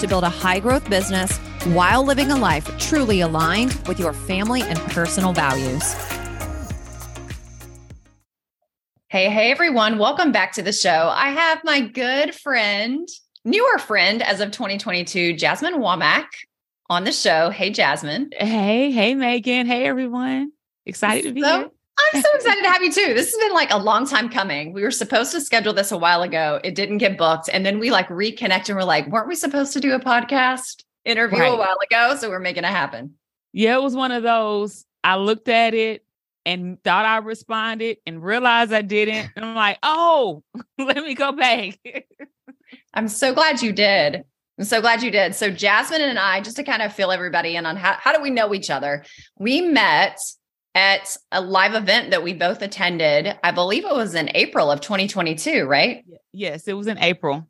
to build a high growth business while living a life truly aligned with your family and personal values. Hey, hey, everyone. Welcome back to the show. I have my good friend, newer friend as of 2022, Jasmine Womack on the show. Hey, Jasmine. Hey, hey, Megan. Hey, everyone. Excited to be so, here. I'm so excited to have you too. This has been like a long time coming. We were supposed to schedule this a while ago. It didn't get booked. And then we like reconnect and we're like, weren't we supposed to do a podcast interview right. a while ago? So we're making it happen. Yeah, it was one of those. I looked at it and thought I responded and realized I didn't. And I'm like, oh, let me go back. I'm so glad you did. I'm so glad you did. So Jasmine and I, just to kind of fill everybody in on how, how do we know each other? We met at a live event that we both attended. I believe it was in April of 2022, right? Yes, it was in April.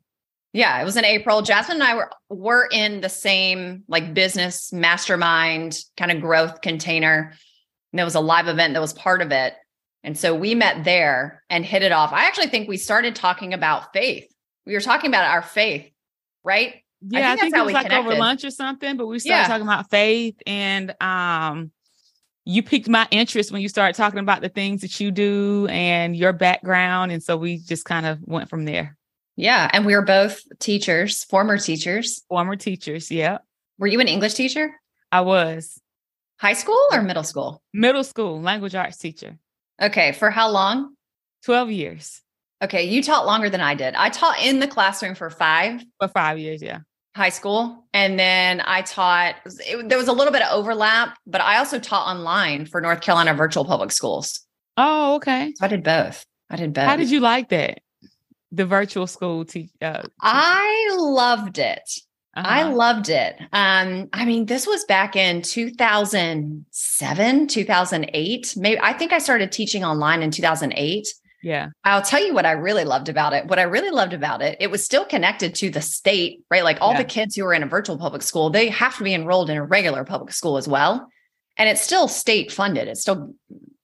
Yeah, it was in April. Jasmine and I were were in the same like business mastermind kind of growth container. And there was a live event that was part of it. And so we met there and hit it off. I actually think we started talking about faith. We were talking about our faith, right? Yeah, I think, I think it was like connected. over lunch or something, but we started yeah. talking about faith and um you piqued my interest when you started talking about the things that you do and your background. And so we just kind of went from there. Yeah. And we were both teachers, former teachers. Former teachers. Yeah. Were you an English teacher? I was. High school or middle school? Middle school, language arts teacher. Okay. For how long? 12 years. Okay. You taught longer than I did. I taught in the classroom for five. For five years. Yeah high school and then i taught it, there was a little bit of overlap but i also taught online for north carolina virtual public schools. Oh okay. So i did both. I did both how did you like that? The virtual school te- uh, i loved it. Uh-huh. i loved it. Um i mean this was back in 2007 2008 maybe i think i started teaching online in 2008 yeah. I'll tell you what I really loved about it. What I really loved about it, it was still connected to the state, right? Like all yeah. the kids who are in a virtual public school, they have to be enrolled in a regular public school as well. And it's still state funded. It's still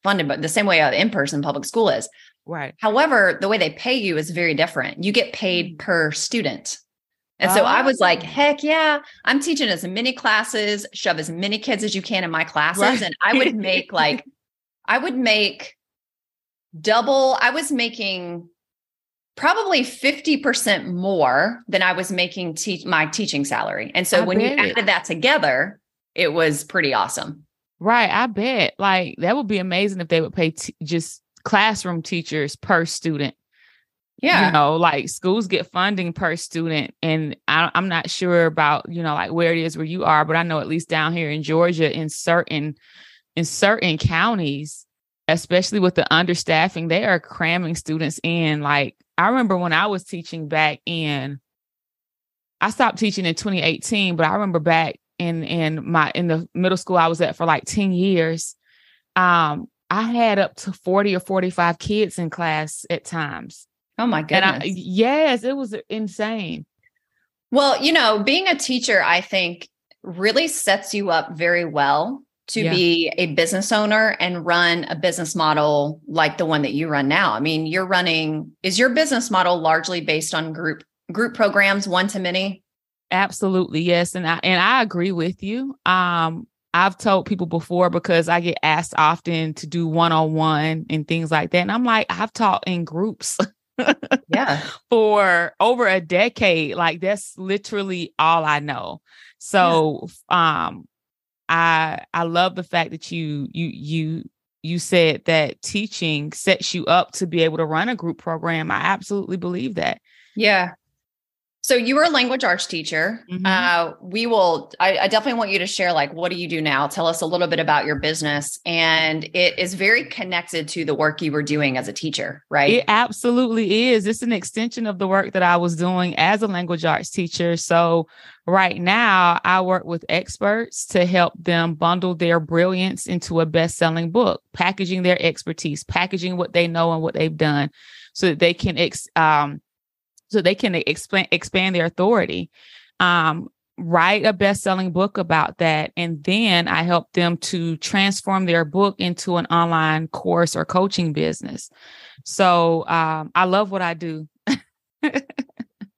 funded, but the same way an in-person public school is. Right. However, the way they pay you is very different. You get paid mm. per student. And so oh. I was like, heck yeah, I'm teaching as many classes, shove as many kids as you can in my classes. Right. And I would make like, I would make double, I was making probably 50% more than I was making te- my teaching salary. And so I when you added that together, it was pretty awesome. Right. I bet like that would be amazing if they would pay t- just classroom teachers per student. Yeah. You know, like schools get funding per student. And I, I'm not sure about, you know, like where it is where you are, but I know at least down here in Georgia, in certain, in certain counties, especially with the understaffing, they are cramming students in. Like I remember when I was teaching back in, I stopped teaching in 2018, but I remember back in in my in the middle school I was at for like 10 years. Um, I had up to 40 or 45 kids in class at times. Oh my goodness. I, yes, it was insane. Well, you know, being a teacher, I think really sets you up very well to yeah. be a business owner and run a business model like the one that you run now. I mean, you're running is your business model largely based on group group programs one to many? Absolutely. Yes, and I and I agree with you. Um I've told people before because I get asked often to do one-on-one and things like that and I'm like I've taught in groups. yeah. For over a decade like that's literally all I know. So yeah. um I I love the fact that you you you you said that teaching sets you up to be able to run a group program. I absolutely believe that. Yeah. So you were a language arts teacher. Mm-hmm. Uh, we will. I, I, definitely want you to share. Like, what do you do now? Tell us a little bit about your business, and it is very connected to the work you were doing as a teacher, right? It absolutely is. It's an extension of the work that I was doing as a language arts teacher. So right now, I work with experts to help them bundle their brilliance into a best-selling book, packaging their expertise, packaging what they know and what they've done, so that they can ex- um, so they can expand expand their authority. Um, write a best-selling book about that and then i help them to transform their book into an online course or coaching business. So um, i love what i do.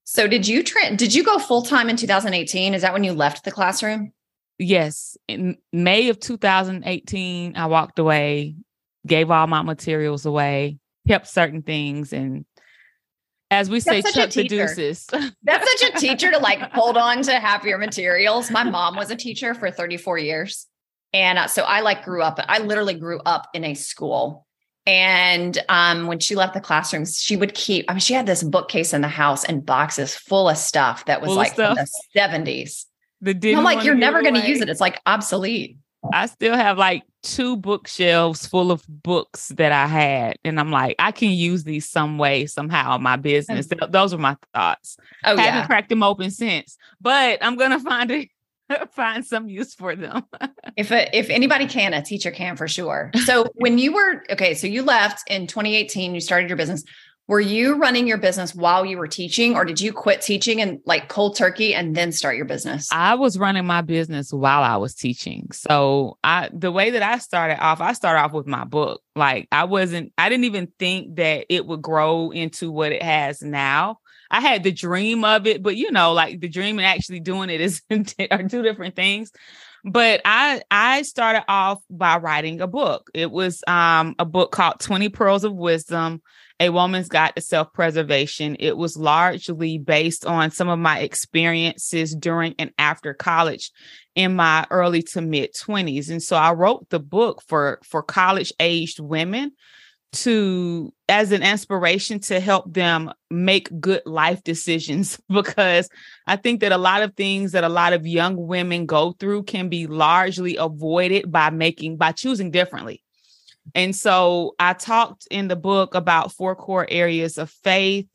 So did you tra- did you go full-time in 2018 is that when you left the classroom? Yes. In may of 2018 i walked away gave all my materials away kept certain things and as we say, Chuck the deuces. That's such a teacher to like hold on to half your materials. My mom was a teacher for 34 years. And uh, so I like grew up, I literally grew up in a school. And um, when she left the classrooms, she would keep, I mean, she had this bookcase in the house and boxes full of stuff that was full like from the 70s. The I'm like, you're never going to use it. It's like obsolete. I still have like two bookshelves full of books that I had. And I'm like, I can use these some way, somehow, my business. Mm-hmm. Those are my thoughts. Oh, Haven't yeah. cracked them open since, but I'm gonna find it. find some use for them. if a, if anybody can, a teacher can for sure. So when you were okay, so you left in 2018, you started your business were you running your business while you were teaching or did you quit teaching and like cold turkey and then start your business? I was running my business while i was teaching. So i the way that i started off i started off with my book. Like i wasn't i didn't even think that it would grow into what it has now. I had the dream of it but you know like the dream and actually doing it is are two different things. But i i started off by writing a book. It was um a book called 20 pearls of wisdom a Woman's Guide to Self Preservation. It was largely based on some of my experiences during and after college in my early to mid 20s. And so I wrote the book for, for college aged women to as an inspiration to help them make good life decisions because I think that a lot of things that a lot of young women go through can be largely avoided by making by choosing differently. And so I talked in the book about four core areas of faith,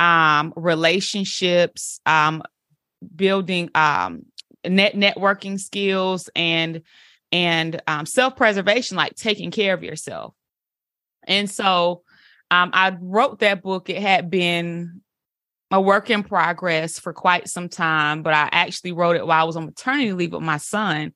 um, relationships, um, building um, net networking skills, and and um, self preservation, like taking care of yourself. And so um, I wrote that book. It had been a work in progress for quite some time, but I actually wrote it while I was on maternity leave with my son.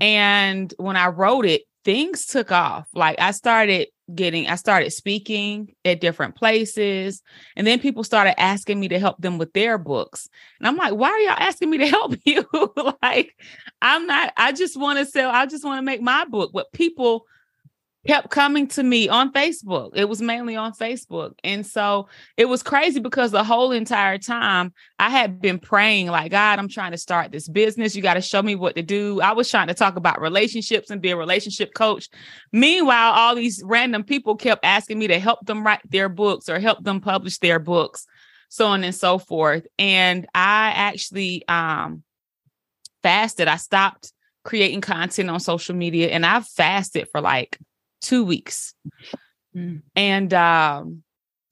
And when I wrote it, things took off. Like I started getting, I started speaking at different places. And then people started asking me to help them with their books. And I'm like, why are y'all asking me to help you? like, I'm not, I just want to sell, I just want to make my book. But people kept coming to me on Facebook. It was mainly on Facebook. And so it was crazy because the whole entire time I had been praying, like, God, I'm trying to start this business. You got to show me what to do. I was trying to talk about relationships and be a relationship coach. Meanwhile, all these random people kept asking me to help them write their books or help them publish their books, so on and so forth. And I actually um fasted. I stopped creating content on social media and I've fasted for like two weeks. Mm. And um,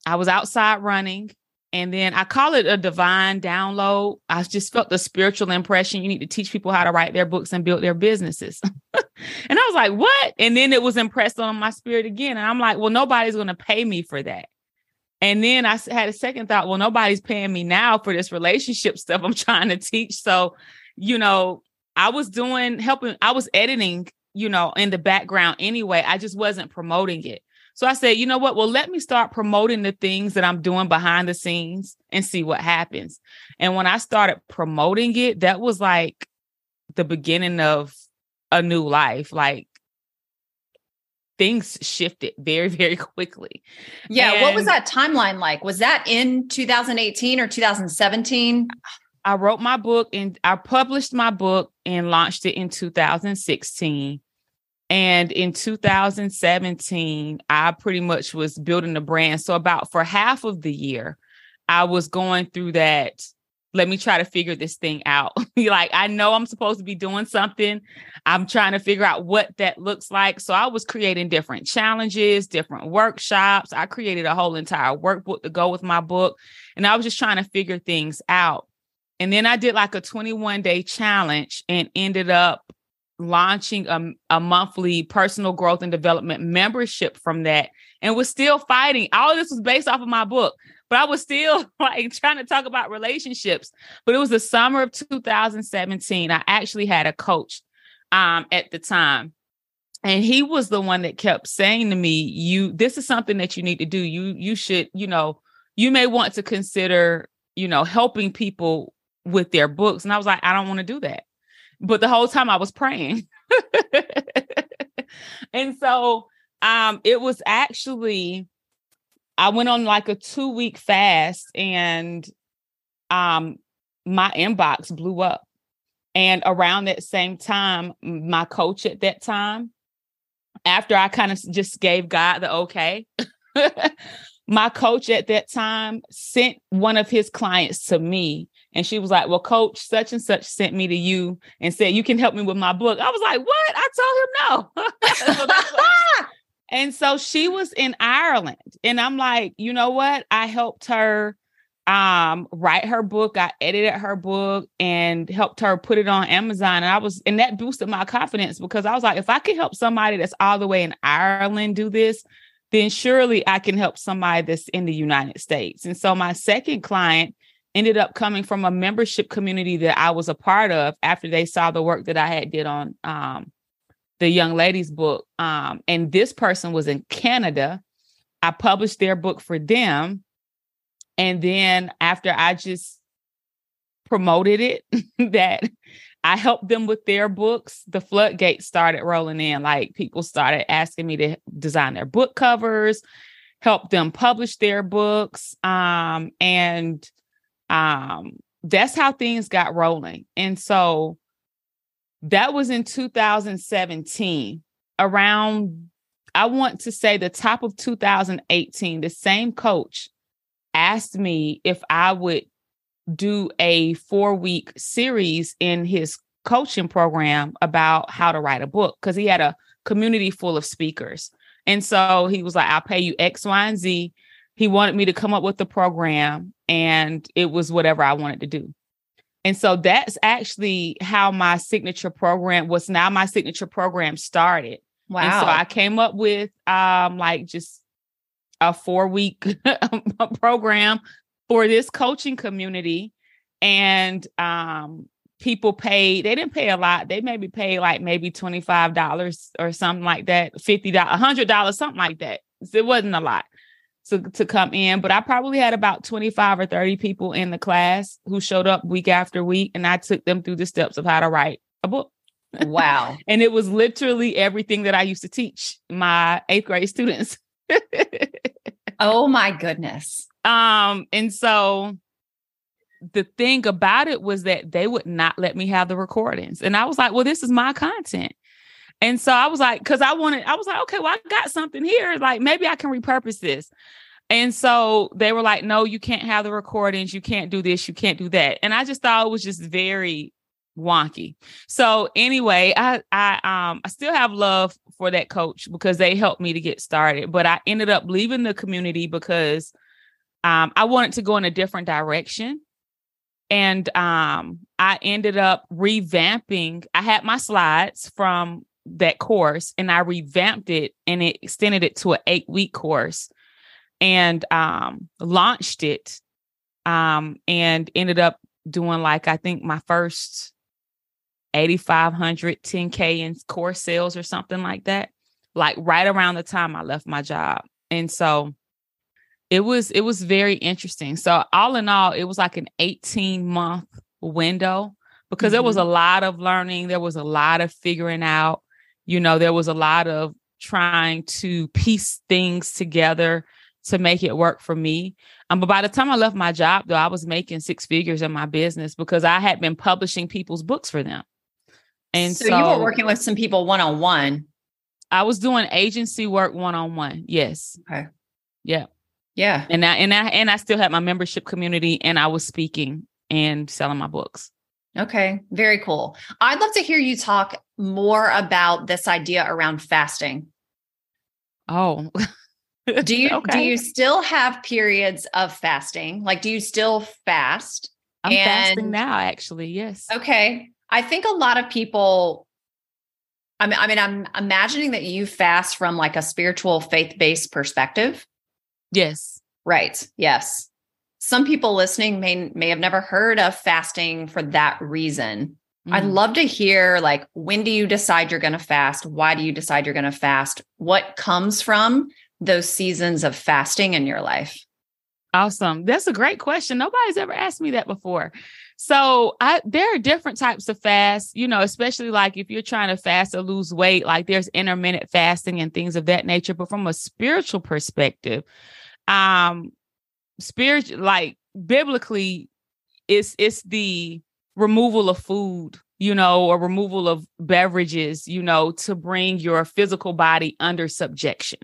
I was outside running. And then I call it a divine download. I just felt the spiritual impression. You need to teach people how to write their books and build their businesses. and I was like, what? And then it was impressed on my spirit again. And I'm like, well, nobody's going to pay me for that. And then I had a second thought, well, nobody's paying me now for this relationship stuff I'm trying to teach. So, you know, I was doing helping, I was editing you know, in the background anyway. I just wasn't promoting it. So I said, you know what? Well, let me start promoting the things that I'm doing behind the scenes and see what happens. And when I started promoting it, that was like the beginning of a new life. Like things shifted very, very quickly. Yeah. And what was that timeline like? Was that in 2018 or 2017? I wrote my book and I published my book and launched it in 2016. And in 2017, I pretty much was building a brand. So, about for half of the year, I was going through that let me try to figure this thing out. like, I know I'm supposed to be doing something. I'm trying to figure out what that looks like. So I was creating different challenges, different workshops. I created a whole entire workbook to go with my book. And I was just trying to figure things out. And then I did like a 21 day challenge and ended up launching a, a monthly personal growth and development membership from that and was still fighting. All this was based off of my book but I was still like trying to talk about relationships. But it was the summer of 2017. I actually had a coach um, at the time. And he was the one that kept saying to me, you this is something that you need to do. You you should, you know, you may want to consider, you know, helping people with their books. And I was like, I don't want to do that. But the whole time I was praying. and so um it was actually I went on like a two week fast and um my inbox blew up. And around that same time, my coach at that time, after I kind of just gave God the okay, my coach at that time sent one of his clients to me. And she was like, Well, coach, such and such sent me to you and said, You can help me with my book. I was like, What? I told him no. And so she was in Ireland. And I'm like, you know what? I helped her um write her book. I edited her book and helped her put it on Amazon. And I was and that boosted my confidence because I was like, if I can help somebody that's all the way in Ireland do this, then surely I can help somebody that's in the United States. And so my second client ended up coming from a membership community that I was a part of after they saw the work that I had did on um the young lady's book. Um, and this person was in Canada. I published their book for them. And then after I just promoted it, that I helped them with their books, the floodgates started rolling in. Like people started asking me to design their book covers, help them publish their books. Um, and um, that's how things got rolling. And so that was in 2017. Around, I want to say the top of 2018, the same coach asked me if I would do a four week series in his coaching program about how to write a book because he had a community full of speakers. And so he was like, I'll pay you X, Y, and Z. He wanted me to come up with the program, and it was whatever I wanted to do. And so that's actually how my signature program was now my signature program started. Wow. And so I came up with um like just a 4 week program for this coaching community and um people paid they didn't pay a lot they maybe paid like maybe $25 or something like that $50 $100 something like that it wasn't a lot to, to come in, but I probably had about 25 or 30 people in the class who showed up week after week, and I took them through the steps of how to write a book. Wow. and it was literally everything that I used to teach my eighth grade students. oh my goodness. Um, and so the thing about it was that they would not let me have the recordings. And I was like, well, this is my content. And so I was like, because I wanted, I was like, okay, well, I got something here. Like maybe I can repurpose this. And so they were like, no, you can't have the recordings. You can't do this. You can't do that. And I just thought it was just very wonky. So anyway, I I um I still have love for that coach because they helped me to get started. But I ended up leaving the community because um I wanted to go in a different direction. And um I ended up revamping. I had my slides from that course and I revamped it and it extended it to an eight week course and um, launched it um, and ended up doing like I think my first 8500 10k in course sales or something like that like right around the time I left my job and so it was it was very interesting so all in all it was like an 18 month window because mm-hmm. there was a mm-hmm. lot of learning there was a lot of figuring out you know, there was a lot of trying to piece things together to make it work for me. Um, but by the time I left my job, though, I was making six figures in my business because I had been publishing people's books for them. And so, so you were working with some people one on one. I was doing agency work one on one. Yes. Okay. Yeah. Yeah. And I and I and I still had my membership community and I was speaking and selling my books. Okay, very cool. I'd love to hear you talk more about this idea around fasting. Oh. do you okay. do you still have periods of fasting? Like do you still fast? I'm and, fasting now actually. Yes. Okay. I think a lot of people I mean I mean I'm imagining that you fast from like a spiritual faith-based perspective. Yes. Right. Yes some people listening may may have never heard of fasting for that reason. Mm. I'd love to hear like when do you decide you're going to fast? Why do you decide you're going to fast? What comes from those seasons of fasting in your life? Awesome. That's a great question. Nobody's ever asked me that before. So I there are different types of fasts, you know, especially like if you're trying to fast or lose weight, like there's intermittent fasting and things of that nature. But from a spiritual perspective, um, spiritual like biblically it's it's the removal of food you know or removal of beverages you know to bring your physical body under subjection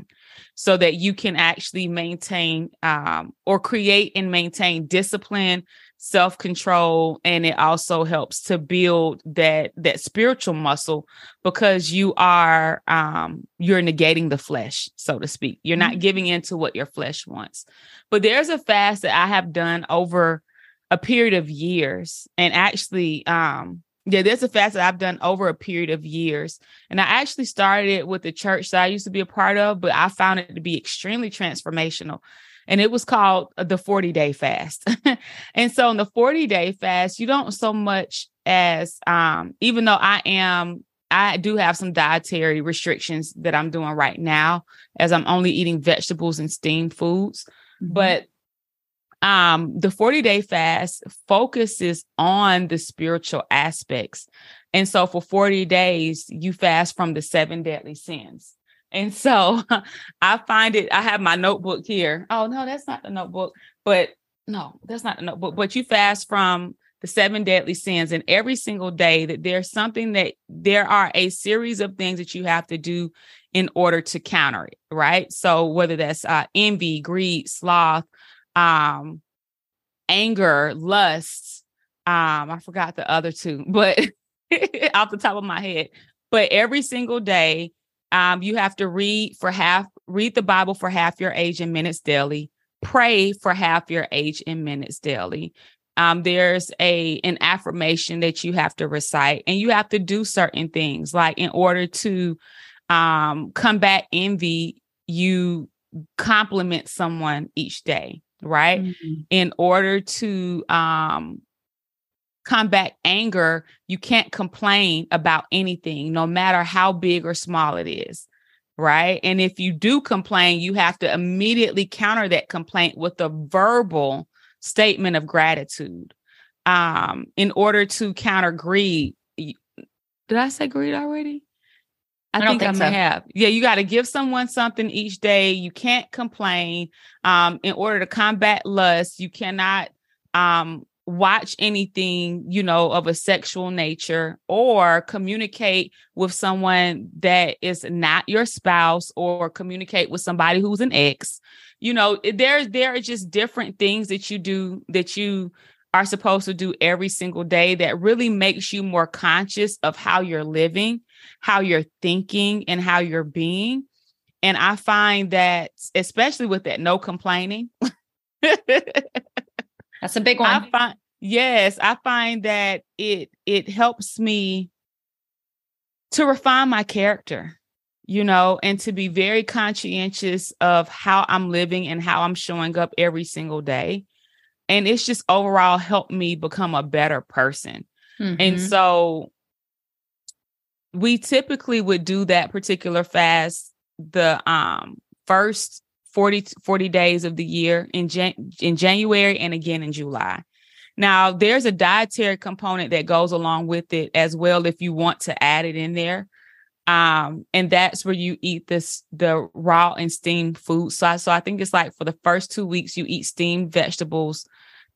so that you can actually maintain um, or create and maintain discipline self-control and it also helps to build that that spiritual muscle because you are um you're negating the flesh so to speak. You're not mm-hmm. giving into what your flesh wants. But there's a fast that i have done over a period of years and actually um yeah there's a fast that i've done over a period of years and i actually started it with the church that i used to be a part of but i found it to be extremely transformational and it was called the 40 day fast. and so in the 40 day fast, you don't so much as um even though I am I do have some dietary restrictions that I'm doing right now as I'm only eating vegetables and steamed foods. Mm-hmm. But um the 40 day fast focuses on the spiritual aspects. And so for 40 days, you fast from the seven deadly sins. And so I find it, I have my notebook here. Oh, no, that's not the notebook. But no, that's not the notebook. But you fast from the seven deadly sins and every single day that there's something that there are a series of things that you have to do in order to counter it, right? So whether that's uh, envy, greed, sloth, um, anger, lust, um, I forgot the other two, but off the top of my head. But every single day, um, you have to read for half, read the Bible for half your age in minutes daily, pray for half your age in minutes daily. Um, there's a an affirmation that you have to recite, and you have to do certain things. Like in order to um, combat envy, you compliment someone each day, right? Mm-hmm. In order to um, combat anger, you can't complain about anything, no matter how big or small it is. Right. And if you do complain, you have to immediately counter that complaint with a verbal statement of gratitude. Um, in order to counter greed. Did I say greed already? I, I think, think, I may so. have. Yeah, you got to give someone something each day. You can't complain. Um, in order to combat lust, you cannot um watch anything, you know, of a sexual nature or communicate with someone that is not your spouse or communicate with somebody who's an ex. You know, there there are just different things that you do that you are supposed to do every single day that really makes you more conscious of how you're living, how you're thinking and how you're being. And I find that especially with that no complaining That's a big one. I find yes, I find that it it helps me to refine my character, you know, and to be very conscientious of how I'm living and how I'm showing up every single day. And it's just overall helped me become a better person. Mm-hmm. And so we typically would do that particular fast the um first 40, 40 days of the year in Jan- in January and again in July. Now, there's a dietary component that goes along with it as well if you want to add it in there. Um, and that's where you eat this the raw and steamed food. So I, so I think it's like for the first two weeks you eat steamed vegetables,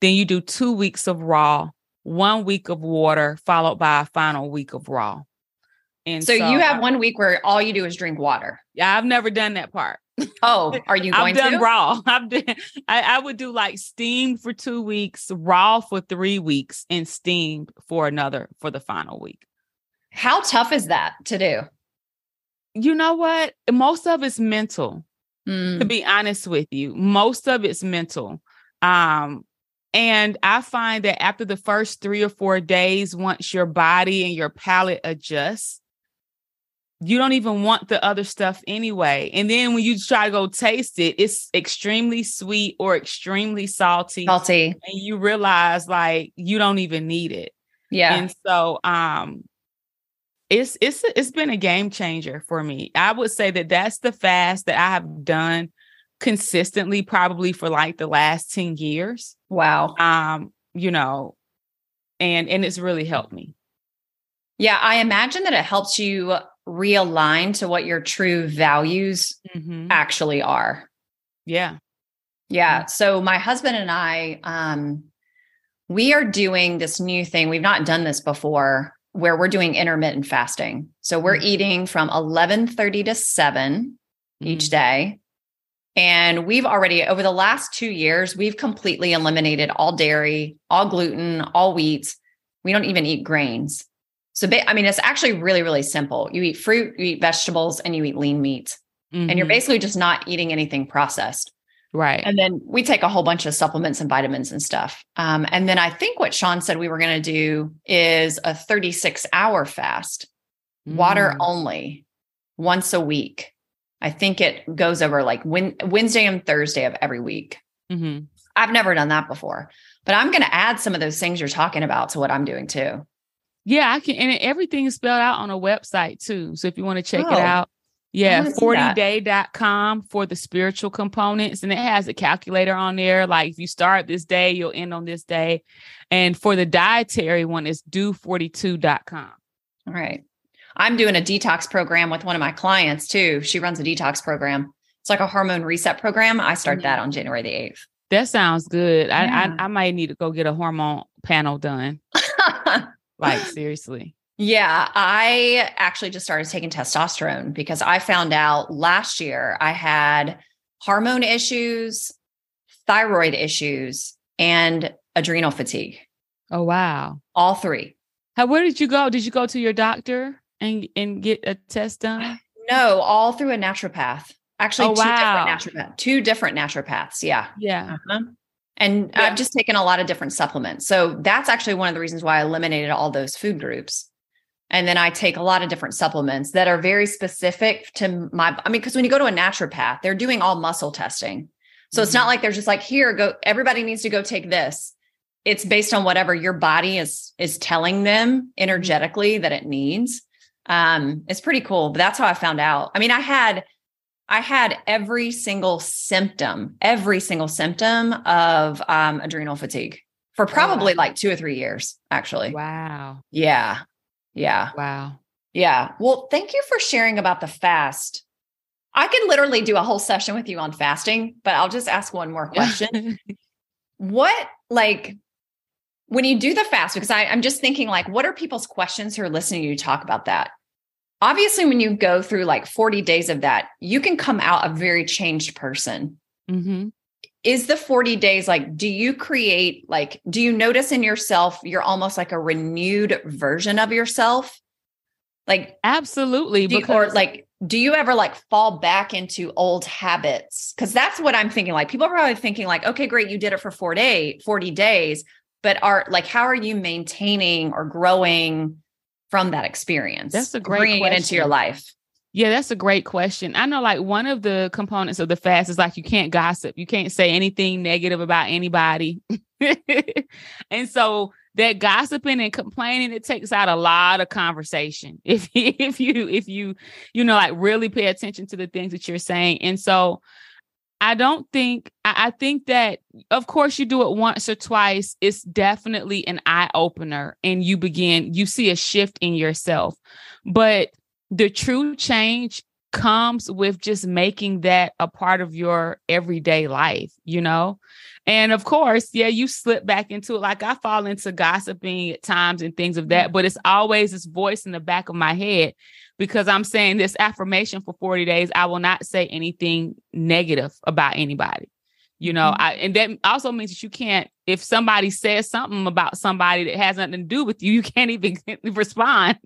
then you do two weeks of raw, one week of water, followed by a final week of raw. And so, so you have I, one week where all you do is drink water. Yeah, I've never done that part. Oh, are you going I've done to? raw. I've done, I, I would do like steamed for two weeks, raw for three weeks, and steamed for another for the final week. How tough is that to do? You know what? Most of it's mental. Mm, to be honest with you most of it's mental um and i find that after the first three or four days once your body and your palate adjusts you don't even want the other stuff anyway and then when you try to go taste it it's extremely sweet or extremely salty salty. and you realize like you don't even need it Yeah. and so um it's it's it's been a game changer for me. I would say that that's the fast that I have done consistently probably for like the last 10 years. wow. Um, you know, and and it's really helped me. Yeah. I imagine that it helps you realign to what your true values Mhm. actually are. Yeah. Yeah. So my husband and I, um, we are doing this new thing. We've not done this before where we're doing intermittent fasting. So we're Mhm. eating from 11:30 to 7 each Mhm. day. And we've already over the last 2 years, we've completely eliminated all dairy, all gluten, all wheat. We don't even eat grains. So I mean it's actually really really simple. You eat fruit, you eat vegetables and you eat lean meat. And you're Mhm. basically just not eating anything processed. right. And then we take a whole bunch of supplements and vitamins and stuff. Um, and then I think what Sean said we were going to do is a 36 hour fast, water Mm. only, once a week. I think it goes over like Wed- Wednesday and Thursday of every week. Mhm. I've never done that before, but I'm going to add some of those things you're talking about to what I'm doing too. Yeah, I can and everything is spelled out on a website too. So if you want to check Oh, it out, yeah, wanna see 40day.com for the spiritual components. And it has a calculator on there. Like if you start this day, you'll end on this day. And for the dietary one, it's do42.com. All right. I'm doing a detox program with one of my clients too. She runs a detox program. It's like a hormone reset program. I start that mm-hmm. on January the 8th. That sounds good. Yeah. I, I I might need to go get a hormone panel done. Like seriously. yeah, I actually just started taking testosterone because I found out last year I had hormone issues, thyroid issues, and adrenal fatigue. Oh wow. All three. How where did you go? Did you go to your doctor and and get a test done? No, all through a naturopath. Actually, Oh, two wow. different naturopaths. Two different naturopaths. Yeah. Yeah. Uh-huh. And Yeah. I've just taken a lot of different supplements. So that's actually one of the reasons why I eliminated all those food groups. And then I take a lot of different supplements that are very specific to my, I mean, because when you go to a naturopath, they're doing all muscle testing. So it's not Mhm. like they're just like, here, go, everybody needs to go take this. It's based on whatever your body is is telling them energetically that it needs. Um, it's pretty cool. But that's how I found out. I mean, I had I had every single symptom, every single symptom of um, adrenal fatigue for probably wow. like two or three years, actually. Wow. Yeah. Yeah. Wow. Yeah. Well, thank you for sharing about the fast. I could literally do a whole session with you on fasting, but I'll just ask one more question. what, like, when you do the fast, because I, I'm just thinking, like, what are people's questions who are listening to you talk about that? Obviously, when you go through like 40 days of that, you can come out a very changed person. hmm Is the 40 days like, do you create, like, do you notice in yourself, you're almost like a renewed version of yourself? Like, Absolutely. do you- or like do you ever like fall back into old habits because that's what i'm thinking like people are probably thinking like okay great you did it for four day 40 days but are like how are you maintaining or growing from that experience That's a great bringing it into your life Yeah, that's a great question. I know like one of the components of the fast is like you can't gossip. You can't say anything negative about anybody. and so that gossiping and complaining it takes out a lot of conversation. If if you if you you know like really pay attention to the things that you're saying. And so I don't think I, I think that of course you do it once or twice. It's definitely an eye opener and you begin you see a shift in yourself. But the true change comes with just making that a part of your everyday life, you know? And of course, yeah, you slip back into it. Like I fall into gossiping at times and things of that, mm-hmm. but it's always this voice in the back of my head. Because I'm saying this affirmation for 40 days. I will not say anything negative about anybody. You know, mm-hmm. I and that also means that you can't, if somebody says something about somebody that has nothing to do with you, you can't even respond.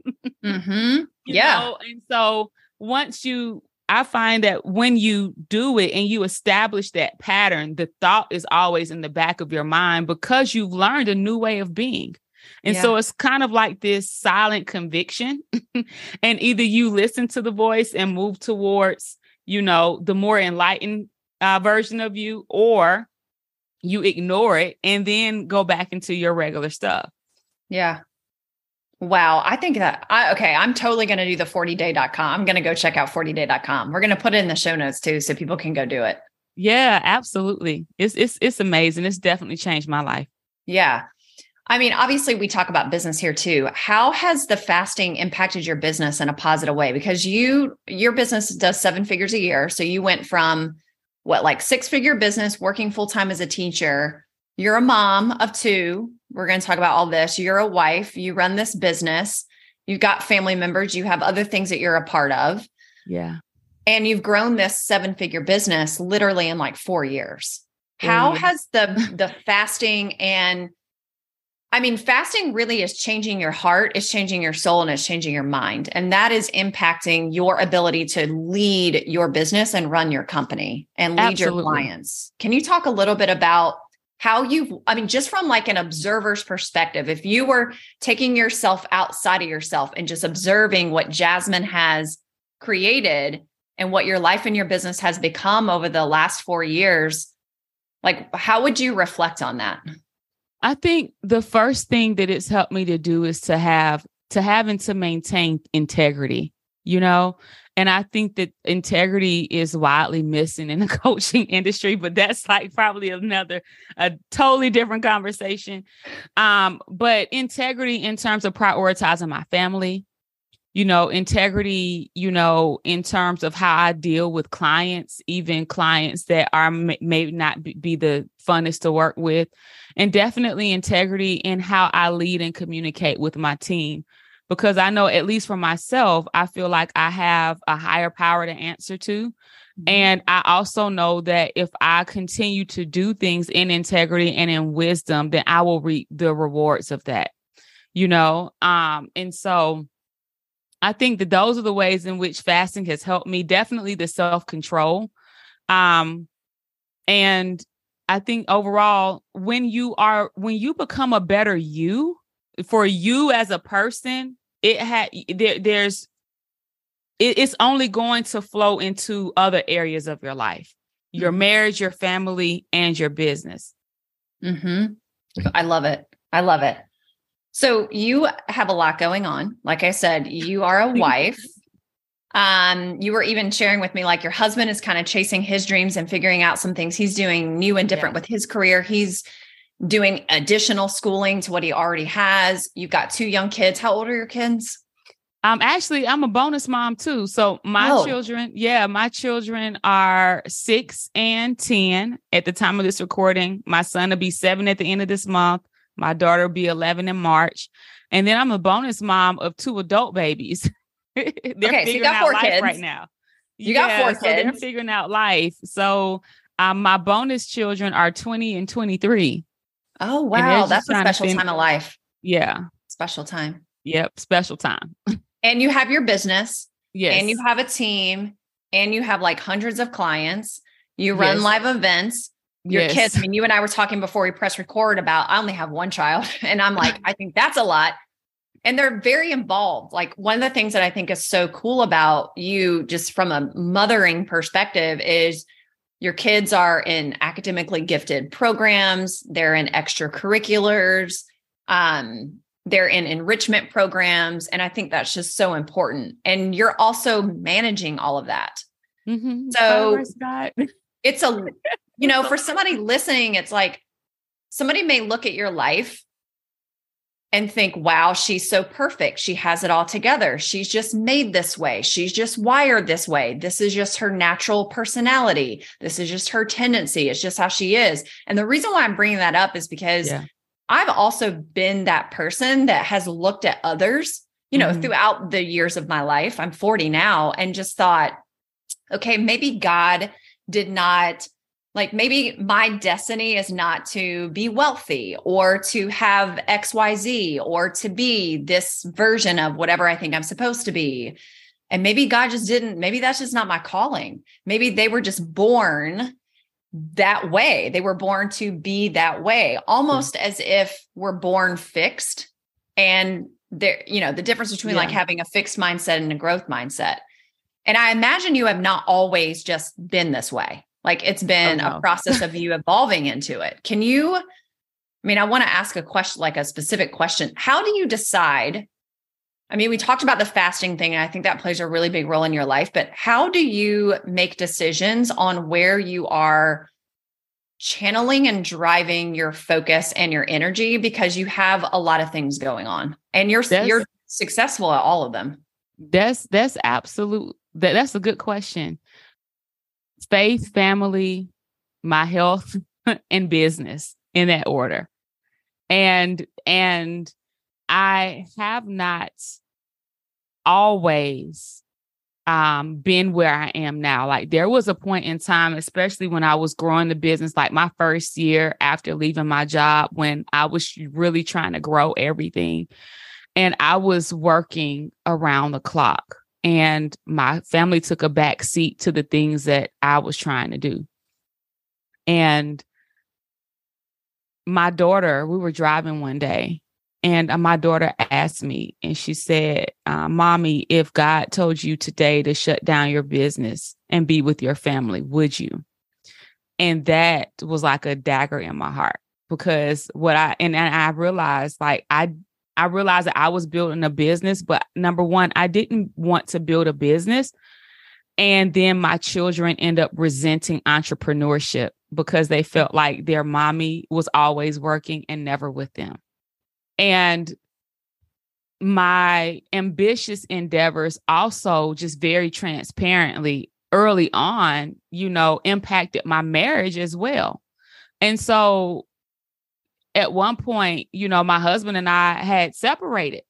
Mm-hmm. yeah. Know? And so once you I find that when you do it and you establish that pattern, the thought is always in the back of your mind because you've learned a new way of being. And yeah. so it's kind of like this silent conviction. and either you listen to the voice and move towards, you know, the more enlightened uh, version of you, or you ignore it and then go back into your regular stuff. Yeah. Wow. I think that I okay, I'm totally going to do the 40day.com. I'm going to go check out 40day.com. We're going to put it in the show notes too so people can go do it. Yeah, absolutely. It's it's it's amazing. It's definitely changed my life. Yeah. I mean, obviously, we talk about business here too. How has the fasting impacted your business in a positive way? Because you, your business does seven figures a year. So you went from what, like six figure business, working full time as a teacher. You're a mom of two. We're going to talk about all this. You're a wife. You run this business. You've got family members. You have other things that you're a part of. Yeah. And you've grown this seven figure business literally in like four years. How mm. has the the fasting and I mean, fasting really is changing your heart, it's changing your soul, and it's changing your mind. And that is impacting your ability to lead your business and run your company and lead Absolutely. your clients. Can you talk a little bit about how you, I mean, just from like an observer's perspective, if you were taking yourself outside of yourself and just observing what Jasmine has created and what your life and your business has become over the last four years, like how would you reflect on that? I think the first thing that it's helped me to do is to have to having to maintain integrity, you know? And I think that integrity is widely missing in the coaching industry, but that's like probably another a totally different conversation. Um, but integrity in terms of prioritizing my family, you know, integrity, you know, in terms of how I deal with clients, even clients that are may not be the funnest to work with, and definitely integrity in how I lead and communicate with my team. Because I know, at least for myself, I feel like I have a higher power to answer to. Mm-hmm. And I also know that if I continue to do things in integrity and in wisdom, then I will reap the rewards of that, you know? Um, and so, I think that those are the ways in which fasting has helped me. Definitely the self control. Um, and I think overall, when you are, when you become a better you for you as a person, it had, there, there's, it, it's only going to flow into other areas of your life, your mm-hmm. marriage, your family, and your business. Mm-hmm. I love it. I love it. So you have a lot going on. Like I said, you are a wife. Um, you were even sharing with me like your husband is kind of chasing his dreams and figuring out some things he's doing new and different yeah. with his career. He's doing additional schooling to what he already has. You've got two young kids. How old are your kids? Um, actually, I'm a bonus mom too. So my oh. children, yeah, my children are six and 10 at the time of this recording. My son will be seven at the end of this month. My daughter will be 11 in March. And then I'm a bonus mom of two adult babies. they're okay, figuring so you got four out kids. life right now. You yeah, got four so kids. They're figuring out life. So um, my bonus children are 20 and 23. Oh, wow. That's a special time of life. Yeah. Special time. Yep. Special time. and you have your business. Yes. And you have a team and you have like hundreds of clients. You run yes. live events your yes. kids. I mean, you and I were talking before we press record about I only have one child. And I'm like, I think that's a lot. And they're very involved. Like one of the things that I think is so cool about you, just from a mothering perspective, is your kids are in academically gifted programs, they're in extracurriculars, um, they're in enrichment programs. And I think that's just so important. And you're also managing all of that. Mm-hmm. So it's a you know, for somebody listening, it's like somebody may look at your life and think, wow, she's so perfect. She has it all together. She's just made this way. She's just wired this way. This is just her natural personality. This is just her tendency. It's just how she is. And the reason why I'm bringing that up is because yeah. I've also been that person that has looked at others you know, mm-hmm. throughout the years of my life. I'm 40 now and just thought, okay, maybe God did not like maybe my destiny is not to be wealthy or to have xyz or to be this version of whatever i think i'm supposed to be. And maybe god just didn't maybe that's just not my calling. Maybe they were just born that way. They were born to be that way almost mm-hmm. as if we're born fixed. And there you know the difference between yeah. like having a fixed mindset and a growth mindset. And i imagine you have not always just been this way like it's oh, been oh, no. a process of you evolving into it. Can you, I mean, I want to ask a question, like a specific question. How do you decide? I mean, we talked about the fasting thing, and I think that plays a really big role in your life, but how do you make decisions on where you are channeling and driving your focus and your energy because you have a lot of things going on and you're that's, you're successful at all of them? That's that's absolute that, that's a good question faith, family, my health, and business in that order. And and I have not always um been where I am now. Like there was a point in time, especially when I was growing the business, like my first year after leaving my job, when I was really trying to grow everything. And I was working around the clock and my family took a back seat to the things that I was trying to do. And my daughter, we were driving one day, and uh, my daughter asked me, and she said, uh, Mommy, if God told you today to shut down your business and be with your family, would you? And that was like a dagger in my heart because what I, and, and I realized like I I realized that I was building a business, but number one, I didn't want to build a business. And then my children end up resenting entrepreneurship because they felt like their mommy was always working and never with them. And my ambitious endeavors also just very transparently early on, you know, impacted my marriage as well. And so at one point, you know, my husband and I had separated.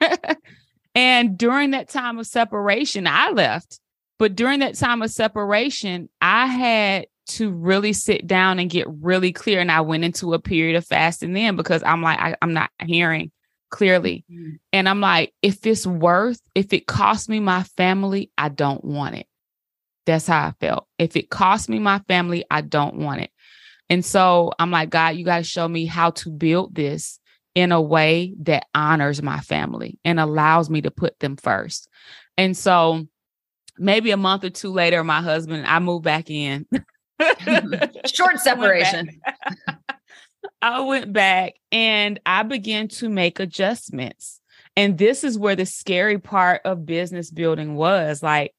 and during that time of separation, I left. But during that time of separation, I had to really sit down and get really clear. And I went into a period of fasting then because I'm like, I, am not hearing clearly. Mm-hmm. And I'm like, if it's worth, if it costs me my family, I don't want it. That's how I felt. If it costs me my family, I don't want it. And so I'm like, God, you got to show me how to build this in a way that honors my family and allows me to put them first. And so maybe a month or two later, my husband, I moved back in. Short separation. I went back and I began to make adjustments. And this is where the scary part of business building was. Like,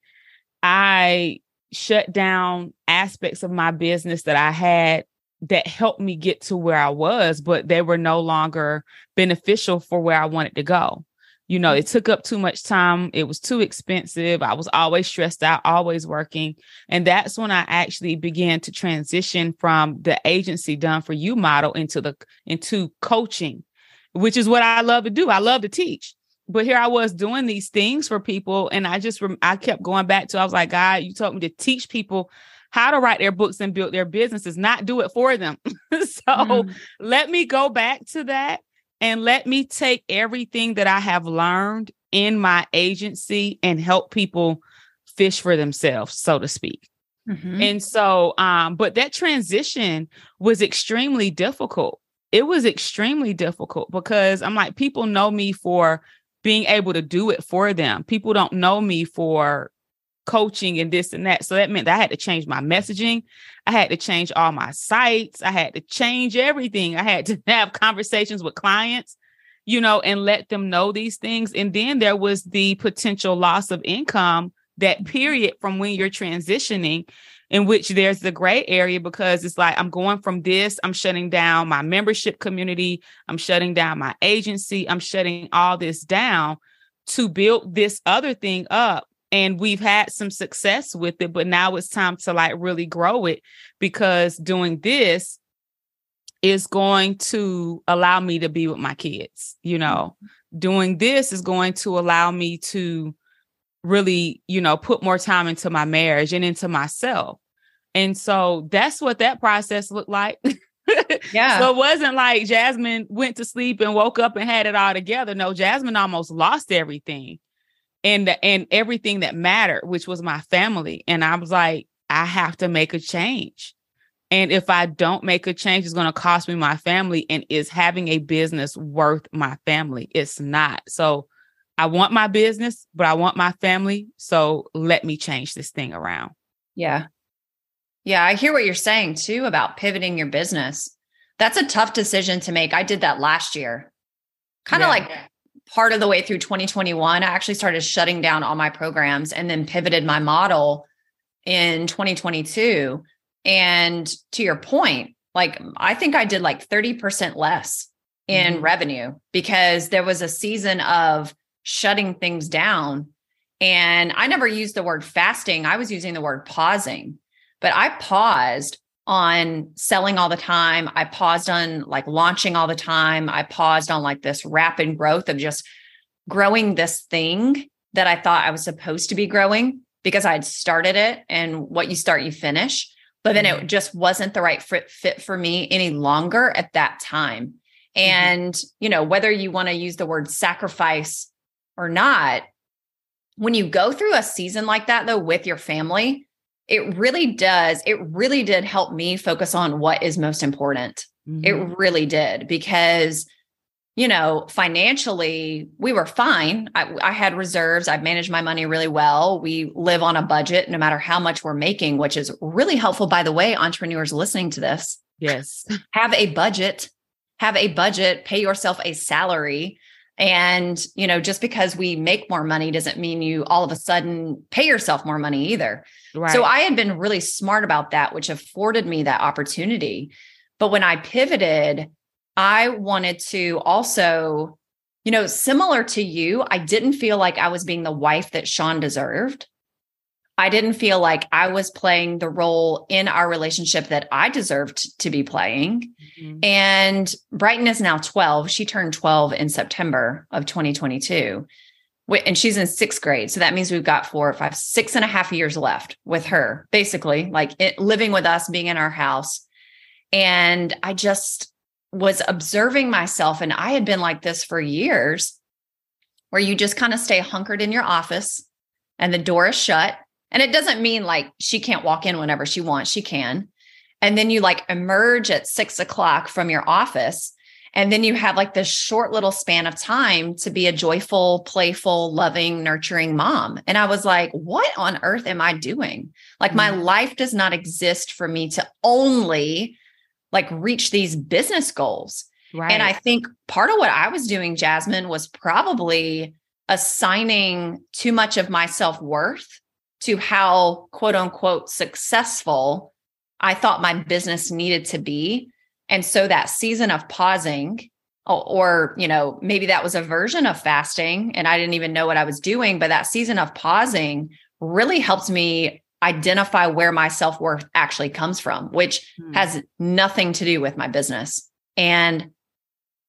I shut down aspects of my business that I had that helped me get to where I was, but they were no longer beneficial for where I wanted to go. You know, it mm-hmm. took up too much time. It was too expensive. I was always stressed out, always working. And that's when I actually began to transition from the agency done for you model into the into coaching, which is what I love to do. I love to teach. But here I was doing these things for people and I just I kept going back to I was like, God, you told me to teach people how to write their books and build their businesses, not do it for them. so mm. let me go back to that and let me take everything that I have learned in my agency and help people fish for themselves, so to speak. Mm-hmm. And so, um, but that transition was extremely difficult. It was extremely difficult because I'm like, people know me for being able to do it for them. People don't know me for coaching and this and that. So that meant that I had to change my messaging. I had to change all my sites. I had to change everything. I had to have conversations with clients, you know, and let them know these things. And then there was the potential loss of income, that period from when you're transitioning, in which there's the gray area because it's like I'm going from this, I'm shutting down my membership community, I'm shutting down my agency, I'm shutting all this down to build this other thing up and we've had some success with it but now it's time to like really grow it because doing this is going to allow me to be with my kids you mm-hmm. know doing this is going to allow me to really, you know, put more time into my marriage and into myself. And so that's what that process looked like. yeah. So it wasn't like Jasmine went to sleep and woke up and had it all together. No, Jasmine almost lost everything and and everything that mattered, which was my family. And I was like, I have to make a change. And if I don't make a change, it's going to cost me my family. And is having a business worth my family? It's not. So I want my business, but I want my family. So let me change this thing around. Yeah. Yeah. I hear what you're saying too about pivoting your business. That's a tough decision to make. I did that last year. Kind of yeah. like part of the way through 2021, I actually started shutting down all my programs and then pivoted my model in 2022. And to your point, like I think I did like 30% less in mm-hmm. revenue because there was a season of shutting things down. And I never used the word fasting, I was using the word pausing. But I paused on selling all the time. I paused on like launching all the time. I paused on like this rapid growth of just growing this thing that I thought I was supposed to be growing because I had started it and what you start, you finish. But then mm-hmm. it just wasn't the right fit, fit for me any longer at that time. Mm-hmm. And, mm-hmm. you know, whether you want to use the word sacrifice or not, when you go through a season like that, though, with your family, it really does. It really did help me focus on what is most important. Mm-hmm. It really did because you know, financially, we were fine. I, I, had reserves. I've managed my money really well. We live on a budget no matter how much we're making, which is really helpful. By the way, entrepreneurs listening to this. Yes. Have a budget, have a budget, pay yourself a salary. And, you know, just because we make more money doesn't mean you all of a sudden pay yourself more money either. Right. So I had been really smart about that, which afforded me that opportunity. But when I pivoted, I wanted to also, you know, similar to you, I didn't feel like I was being the wife that Sean deserved. I didn't feel like I was playing the role in our relationship that I deserved to be playing. Mm-hmm. And Brighton is now 12. She turned 12 in September of 2022. And she's in sixth grade. So that means we've got four or five, six and a half years left with her, basically, like it, living with us, being in our house. And I just, was observing myself, and I had been like this for years, where you just kind of stay hunkered in your office and the door is shut. And it doesn't mean like she can't walk in whenever she wants, she can. And then you like emerge at six o'clock from your office. And then you have like this short little span of time to be a joyful, playful, loving, nurturing mom. And I was like, what on earth am I doing? Like, mm-hmm. my life does not exist for me to only like reach these business goals. Right. And I think part of what I was doing, Jasmine, was probably assigning too much of my self worth to how quote unquote successful I thought my business needed to be. And so that season of pausing, or, you know, maybe that was a version of fasting and I didn't even know what I was doing, but that season of pausing really helped me identify where my self worth actually comes from, which hmm. has nothing to do with my business. And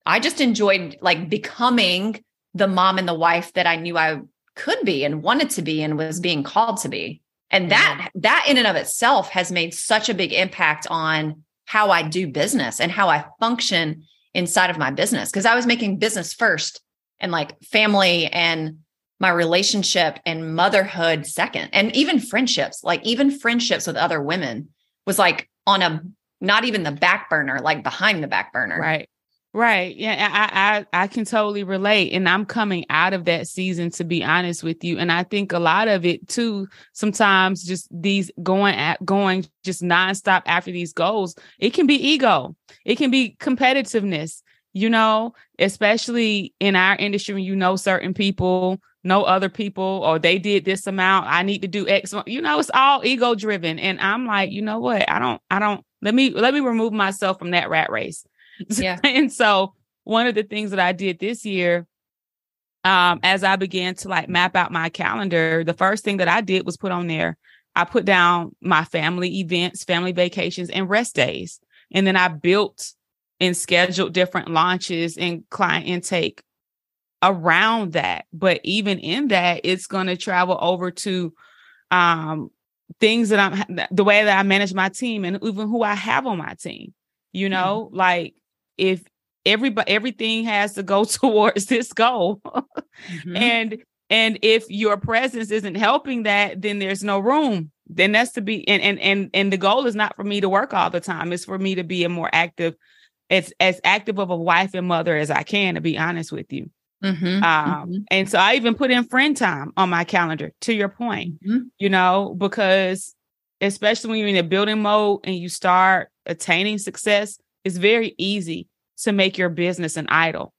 I just enjoyed like becoming the mom and the wife that I knew I could be and wanted to be and was being called to be. And that that in and of itself has made such a big impact on how I do business and how I function inside of my business. Because I was making business first and like family and my relationship and motherhood second. And even friendships like even friendships with other women was like on a not even the back burner like behind the back burner. Right right. Yeah I, I i can totally relate and i'm coming out of that season to be honest with you and i think a lot of it too sometimes just these going at going just nonstop after these goals it can be ego it can be competitiveness you know especially in our industry when you know certain people know other people or they did this amount i need to do x you know it's all ego driven and i'm like you know what? I don't i don't let me let me remove myself from that rat race yeah and so one of the things that i did this year um as i began to like map out my calendar the first thing that i did was put on there i put down my family events family vacations and rest days and then i built and scheduled different launches and client intake around that. But even in that, it's going to travel over to um, things that I'm the way that I manage my team and even who I have on my team. You mm-hmm. know, mm-hmm. like if everybody everything has to go towards this goal. mm-hmm. And and if your presence isn't helping that, then there's no room. Then that's to be and and and and the goal is not for me to work all the time. It's for me to be a more active, as as active of a wife and mother as I can, to be honest with you. Mm-hmm, um, mm-hmm. And so I even put in friend time on my calendar, to your point, mm-hmm. you know, because especially when you're in a building mode and you start attaining success, it's very easy to make your business an idol.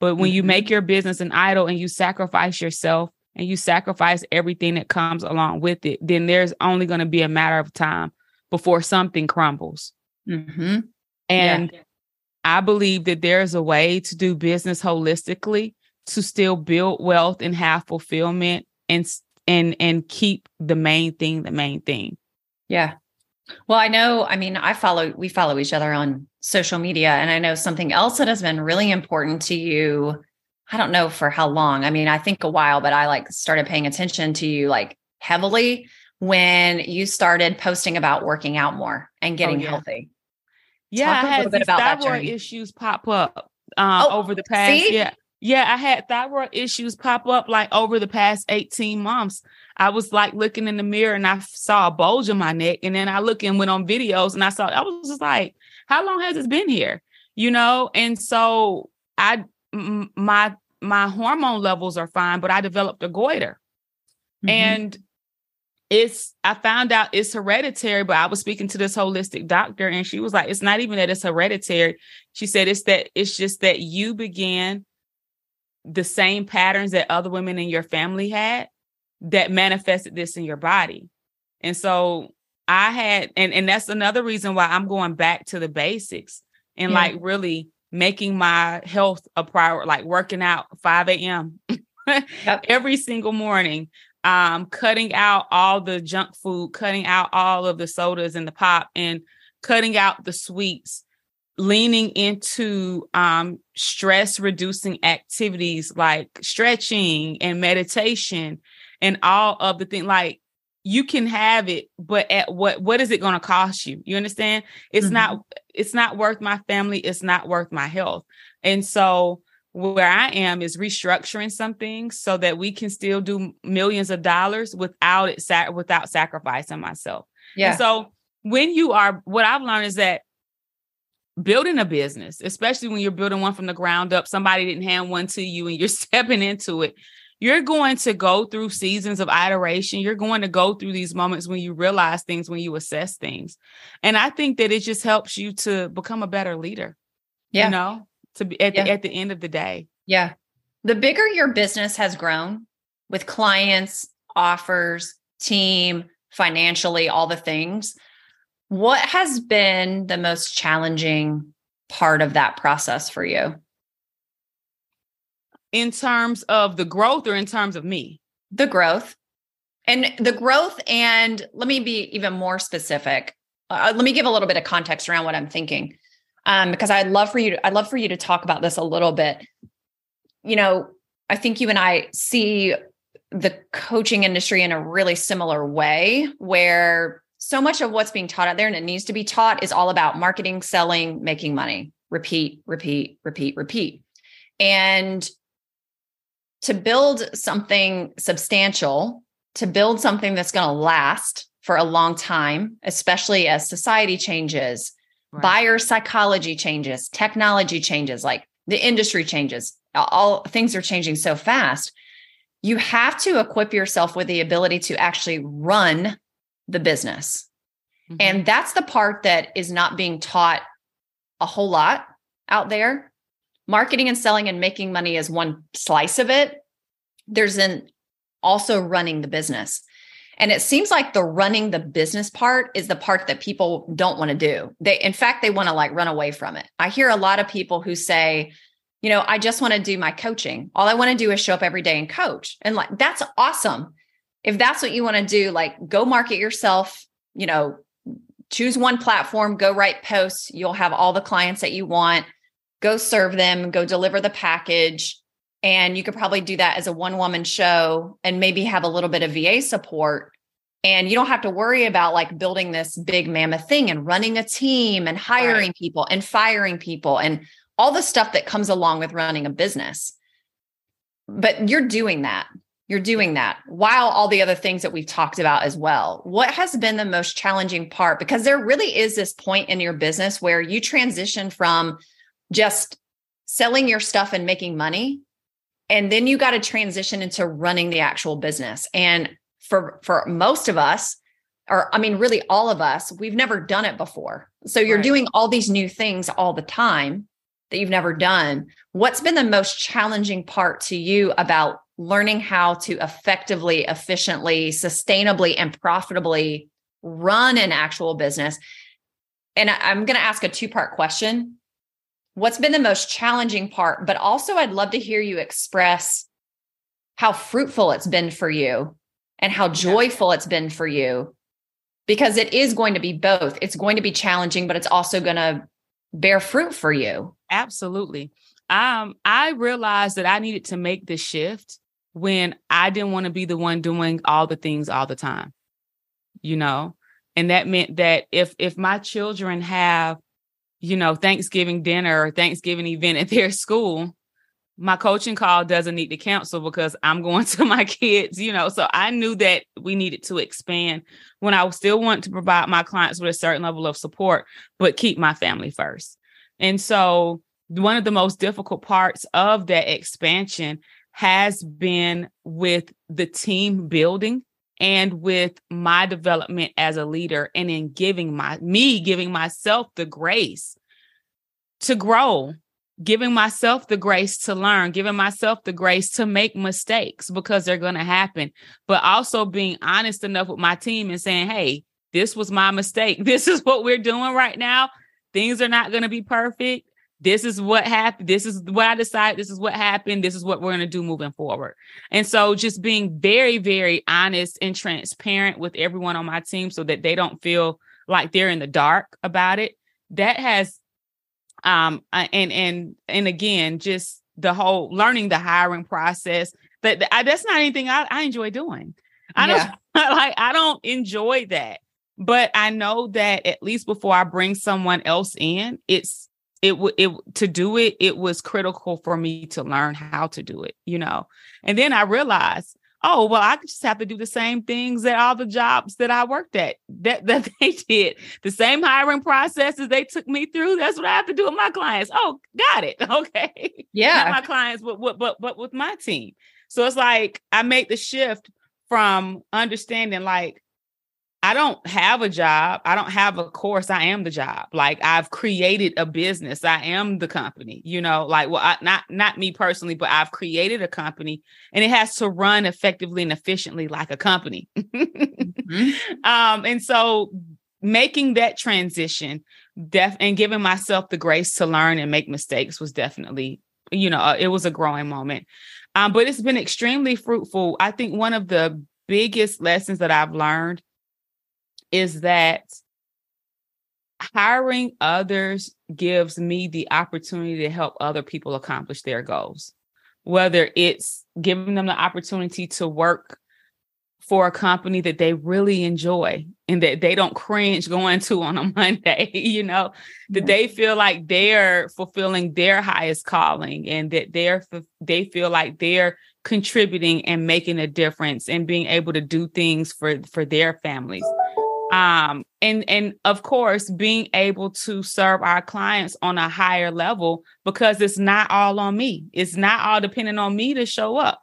But when you make mm-hmm. your business an idol and you sacrifice yourself and you sacrifice everything that comes along with it, then there's only going to be a matter of time before something crumbles. Mm-hmm. And yeah. I believe that there's a way to do business holistically to still build wealth and have fulfillment and and and keep the main thing the main thing. Yeah. Well, I know, I mean, I follow we follow each other on social media and I know something else that has been really important to you. I don't know for how long. I mean, I think a while, but I like started paying attention to you like heavily when you started posting about working out more and oh, getting oh, yeah. healthy. Yeah, Talk I had these thyroid issues pop up uh, oh, over the past. See? Yeah, yeah, I had thyroid issues pop up like over the past 18 months. I was like looking in the mirror and I saw a bulge in my neck. And then I look and went on videos and I saw, I was just like, how long has this been here? You know? And so I, m- my, my hormone levels are fine, but I developed a goiter. Mm-hmm. And it's I found out it's hereditary, but I was speaking to this holistic doctor and she was like, it's not even that it's hereditary. She said it's that it's just that you began the same patterns that other women in your family had that manifested this in your body. And so I had, and, and that's another reason why I'm going back to the basics and yeah. like really making my health a priority, like working out 5 a.m. yep. every single morning, um, cutting out all the junk food, cutting out all of the sodas and the pop, and cutting out the sweets leaning into um, stress reducing activities like stretching and meditation and all of the things like you can have it but at what what is it going to cost you you understand it's mm-hmm. not it's not worth my family it's not worth my health and so where i am is restructuring something so that we can still do millions of dollars without it without sacrificing myself yeah and so when you are what i've learned is that building a business, especially when you're building one from the ground up, somebody didn't hand one to you and you're stepping into it. You're going to go through seasons of iteration. You're going to go through these moments when you realize things, when you assess things. And I think that it just helps you to become a better leader. Yeah. You know, to be at, yeah. the, at the end of the day. Yeah. The bigger your business has grown with clients, offers, team, financially, all the things, what has been the most challenging part of that process for you? In terms of the growth or in terms of me? The growth. And the growth, and let me be even more specific. Uh, let me give a little bit of context around what I'm thinking, um, because I'd love for you. To, I'd love for you to talk about this a little bit. You know, I think you and I see the coaching industry in a really similar way, where so much of what's being taught out there and it needs to be taught is all about marketing, selling, making money. Repeat, repeat, repeat, repeat. And to build something substantial, to build something that's going to last for a long time, especially as society changes, right. buyer psychology changes, technology changes, like the industry changes, all things are changing so fast. You have to equip yourself with the ability to actually run the business. Mm-hmm. And that's the part that is not being taught a whole lot out there. Marketing and selling and making money is one slice of it. There's an also running the business. And it seems like the running the business part is the part that people don't want to do. They in fact they want to like run away from it. I hear a lot of people who say, you know, I just want to do my coaching. All I want to do is show up every day and coach. And like that's awesome if that's what you want to do, like go market yourself, you know, choose one platform, go write posts. You'll have all the clients that you want. Go serve them, go deliver the package. and you could probably do that as a one woman show and maybe have a little bit of VA support. And you don't have to worry about like building this big mammoth thing and running a team and hiring right. people and firing people and all the stuff that comes along with running a business. But you're doing that. You're doing that while all the other things that we've talked about as well. What has been the most challenging part? Because there really is this point in your business where you transition from just selling your stuff and making money. And then you got to transition into running the actual business. And for for most of us or i mean really all of us we've never done it before. So you're right. doing all these new things all the time that you've never done. What's been the most challenging part to you about learning how to effectively efficiently sustainably and profitably run an actual business? And i'm going to ask a two part question what's been the most challenging part but also i'd love to hear you express how fruitful it's been for you and how joyful it's been for you. Because it is going to be both. It's going to be challenging but it's also going to bear fruit for you. Absolutely. Um i realized that i needed to make the shift when i didn't want to be the one doing all the things all the time you know? And that meant that if if my children have you know, Thanksgiving dinner or Thanksgiving event at their school, my coaching call doesn't need to cancel because I'm going to my kids, you know. So I knew that we needed to expand when I still want to provide my clients with a certain level of support, but keep my family first. And so one of the most difficult parts of that expansion has been with the team building and with my development as a leader and in giving my me giving myself the grace to grow giving myself the grace to learn giving myself the grace to make mistakes because they're going to happen. But also being honest enough with my team and saying hey this was my mistake. This is what we're doing right now. Things are not going to be perfect this is what happened. This is what I decided. This is what happened. This is what we're going to do moving forward. And so just being very, very honest and transparent with everyone on my team so that they don't feel like they're in the dark about it. That has, um, and, and, and again, just the whole learning the hiring process that, that that's not anything I, I enjoy doing. I don't like, I don't enjoy that but I know that at least before I bring someone else in, it's it would it to do it it was critical for me to learn how to do it you know? And then i realized oh well i just have to do the same things at all the jobs that i worked at. That that they did. The same hiring processes they took me through that's what i have to do with my clients. Oh got it. Okay. Yeah. Not my clients but but but but with my team. So it's like i make the shift from understanding like I don't have a job. I don't have a course. I am the job. Like I've created a business. I am the company. You know, like well, I, not not me personally, but I've created a company, and it has to run effectively and efficiently like a company. mm-hmm. um, and so making that transition, def and giving myself the grace to learn and make mistakes was definitely, you know, uh, it was a growing moment. Um, but it's been extremely fruitful. I think one of the biggest lessons that I've learned is that hiring others gives me the opportunity to help other people accomplish their goals, whether it's giving them the opportunity to work for a company that they really enjoy and that they don't cringe going to on a Monday, you know, that they feel like they're fulfilling their highest calling and that they're they feel like they're contributing and making a difference and being able to do things for for their families um and and of course being able to serve our clients on a higher level because it's not all on me. It's not all depending on me to show up.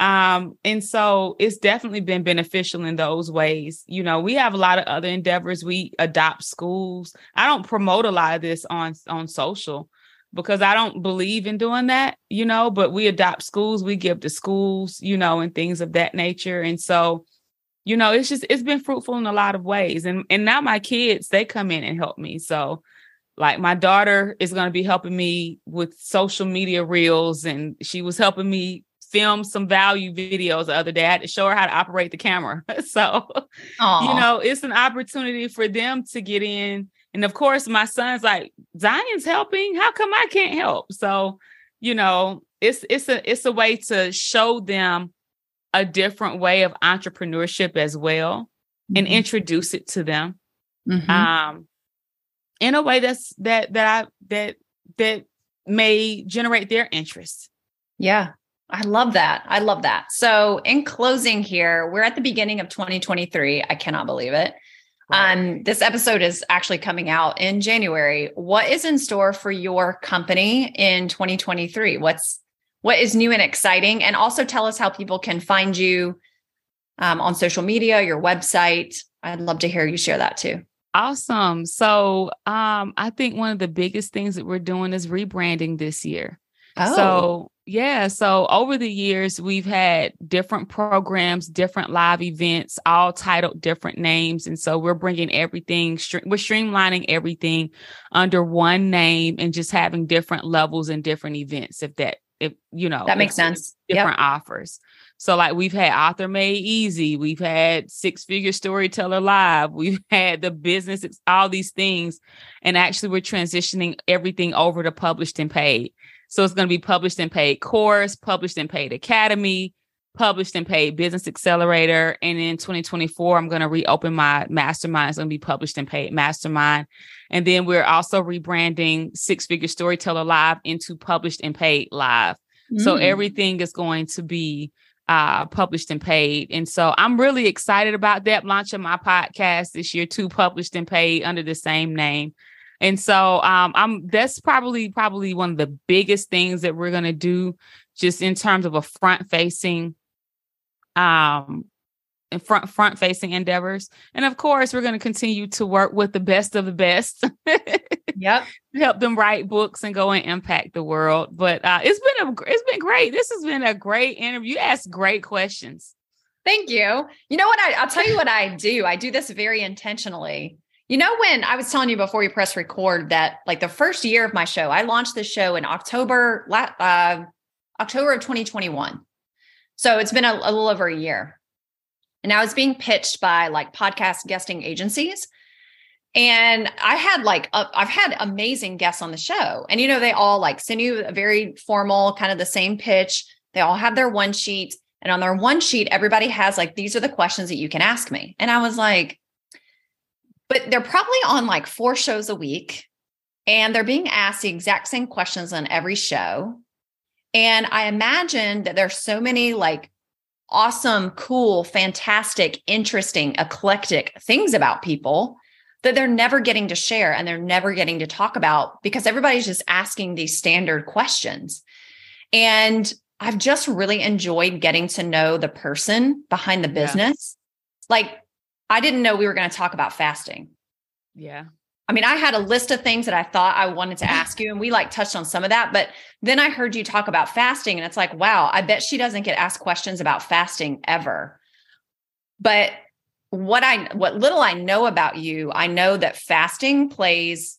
Um and so it's definitely been beneficial in those ways. You know we have a lot of other endeavors. We adopt schools. I don't promote a lot of this on on social because i don't believe in doing that you know but we adopt schools. We give to schools you know and things of that nature. And so you know it's just it's been fruitful in a lot of ways and and now my kids they come in and help me so like my daughter is going to be helping me with social media reels and she was helping me film some value videos the other day. I had to show her how to operate the camera. so, Aww. you know, it's an opportunity for them to get in. And of course, my son's like, Zion's helping. How come I can't help? So, you know, it's it's a it's a way to show them a different way of entrepreneurship as well mm-hmm. and introduce it to them mm-hmm. um in a way that's that that I that that may generate their interest. Yeah. I love that. I love that. So, in closing here, we're at the beginning of 2023. I cannot believe it. Right. Um, this episode is actually coming out in January. What is in store for your company in 2023? What's what is new and exciting? And also tell us how people can find you um, on social media, your website. I'd love to hear you share that too. Awesome. So um, I think one of the biggest things that we're doing is rebranding this year. Oh. So yeah, so over the years we've had different programs, different live events, all titled different names, and so we're bringing everything. We're streamlining everything under one name and just having different levels and different events. If that, if you know, that makes sense. Different yep. offers. So like we've had author made easy, we've had six figure storyteller live, we've had the business, all these things. And actually we're transitioning everything over to published and paid. So it's going to be published and paid course, published and paid academy, published and paid business accelerator. And in 2024, I'm going to reopen my mastermind. It's going to be published and paid mastermind. And then we're also rebranding six figure storyteller live into published and paid live. Mm. So everything is going to be uh, published and paid. And so I'm really excited about that launching my podcast this year, too, published and paid under the same name. And so um, I'm that's probably probably one of the biggest things that we're gonna do just in terms of a front facing um and front front facing endeavors. And of course we're going to continue to work with the best of the best yep. help them write books and go and impact the world. But uh, it's been a it's been great. This has been a great interview you asked great questions. Thank you. You know what I, i'll tell you what i do. I do this very intentionally. You know when i was telling you before we press record that like the first year of my show i launched the show in october uh, october of 2021 so it's been a, a little over a year and I was being pitched by like podcast guesting agencies. And I had like, I've had amazing guests on the show. And, you know, they all like send you a very formal, kind of the same pitch. They all have their one sheet. And on their one sheet, everybody has like, these are the questions that you can ask me. And I was like, but they're probably on like four shows a week and they're being asked the exact same questions on every show. And I imagine that there's so many like awesome, cool, fantastic, interesting, eclectic things about people that they're never getting to share and they're never getting to talk about because everybody's just asking these standard questions. And I've just really enjoyed getting to know the person behind the business. Yeah. Like, I didn't know we were going to talk about fasting. Yeah. I mean, I had a list of things that I thought I wanted to ask you, and we like touched on some of that. But then I heard you talk about fasting, and it's like, wow, I bet she doesn't get asked questions about fasting ever. But what I what little I know about you, I know that fasting plays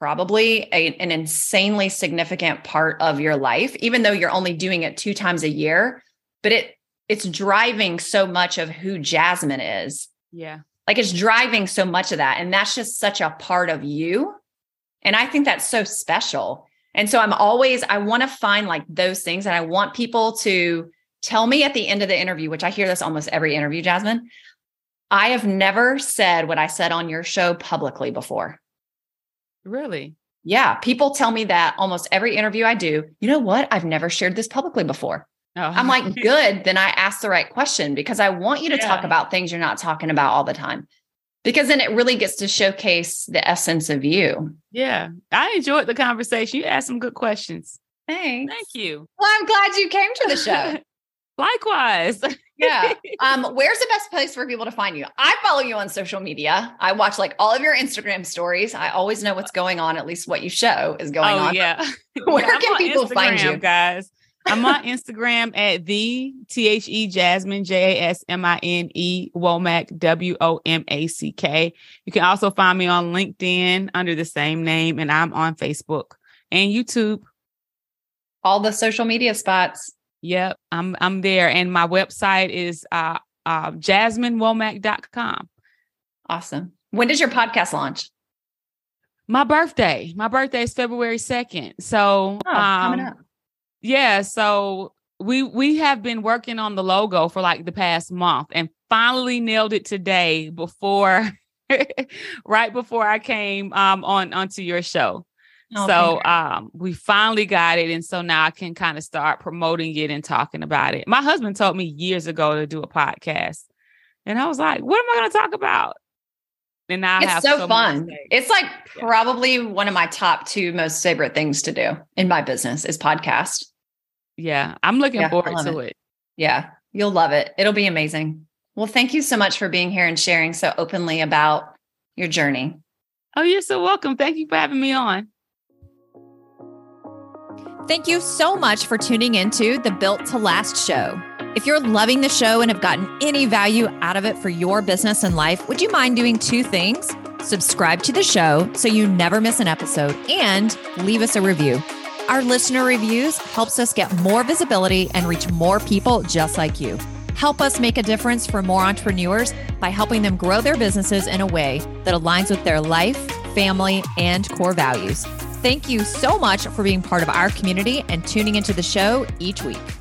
probably a, an insanely significant part of your life, even though you're only doing it two times a year. But it it's driving so much of who Jasmine is. Yeah. Like it's driving so much of that. And that's just such a part of you. And I think that's so special. And so I'm always, I want to find like those things. And I want people to tell me at the end of the interview, which I hear this almost every interview, Jasmine. I have never said what I said on your show publicly before. Really? Yeah. People tell me that almost every interview I do. You know what? I've never shared this publicly before. Oh. I'm like, good. Then I asked the right question because I want you to yeah. talk about things you're not talking about all the time. Because then it really gets to showcase the essence of you. Yeah. I enjoyed the conversation. You asked some good questions. Thanks. Thank you. Well, I'm glad you came to the show. Likewise. yeah. Um, where's the best place for people to find you? I follow you on social media. I watch like all of your Instagram stories. I always know what's going on, at least what you show is going oh, on. Yeah. Where yeah, can people Instagram, find you? Guys. I'm on Instagram at the T H E Jasmine J A S M I N E Womack W O M A C K. You can also find me on LinkedIn under the same name, and I'm on Facebook and YouTube. All the social media spots. Yep, I'm I'm there, and my website is uh, uh jasminewomack.com. Awesome. When does your podcast launch? My birthday. My birthday is February 2nd. So oh, um, Yeah, so we we have been working on the logo for like the past month and finally nailed it today before right before I came um on onto your show. Oh, so um we finally got it and so now I can kind of start promoting it and talking about it. My husband told me years ago to do a podcast. And I was like, what am I going to talk about? And now it's so, so fun. It's like yeah. probably one of my top two most favorite things to do in my business is podcast. Yeah, I'm looking yeah, forward to it. it. Yeah, you'll love it. It'll be amazing. Well, thank you so much for being here and sharing so openly about your journey. Oh, you're so welcome. Thank you for having me on. Thank you so much for tuning into the Built to Last show. If you're loving the show and have gotten any value out of it for your business and life, would you mind doing two things? Subscribe to the show so you never miss an episode and leave us a review. Our listener reviews helps us get more visibility and reach more people just like you. Help us make a difference for more entrepreneurs by helping them grow their businesses in a way that aligns with their life, family, and core values. Thank you so much for being part of our community and tuning into the show each week.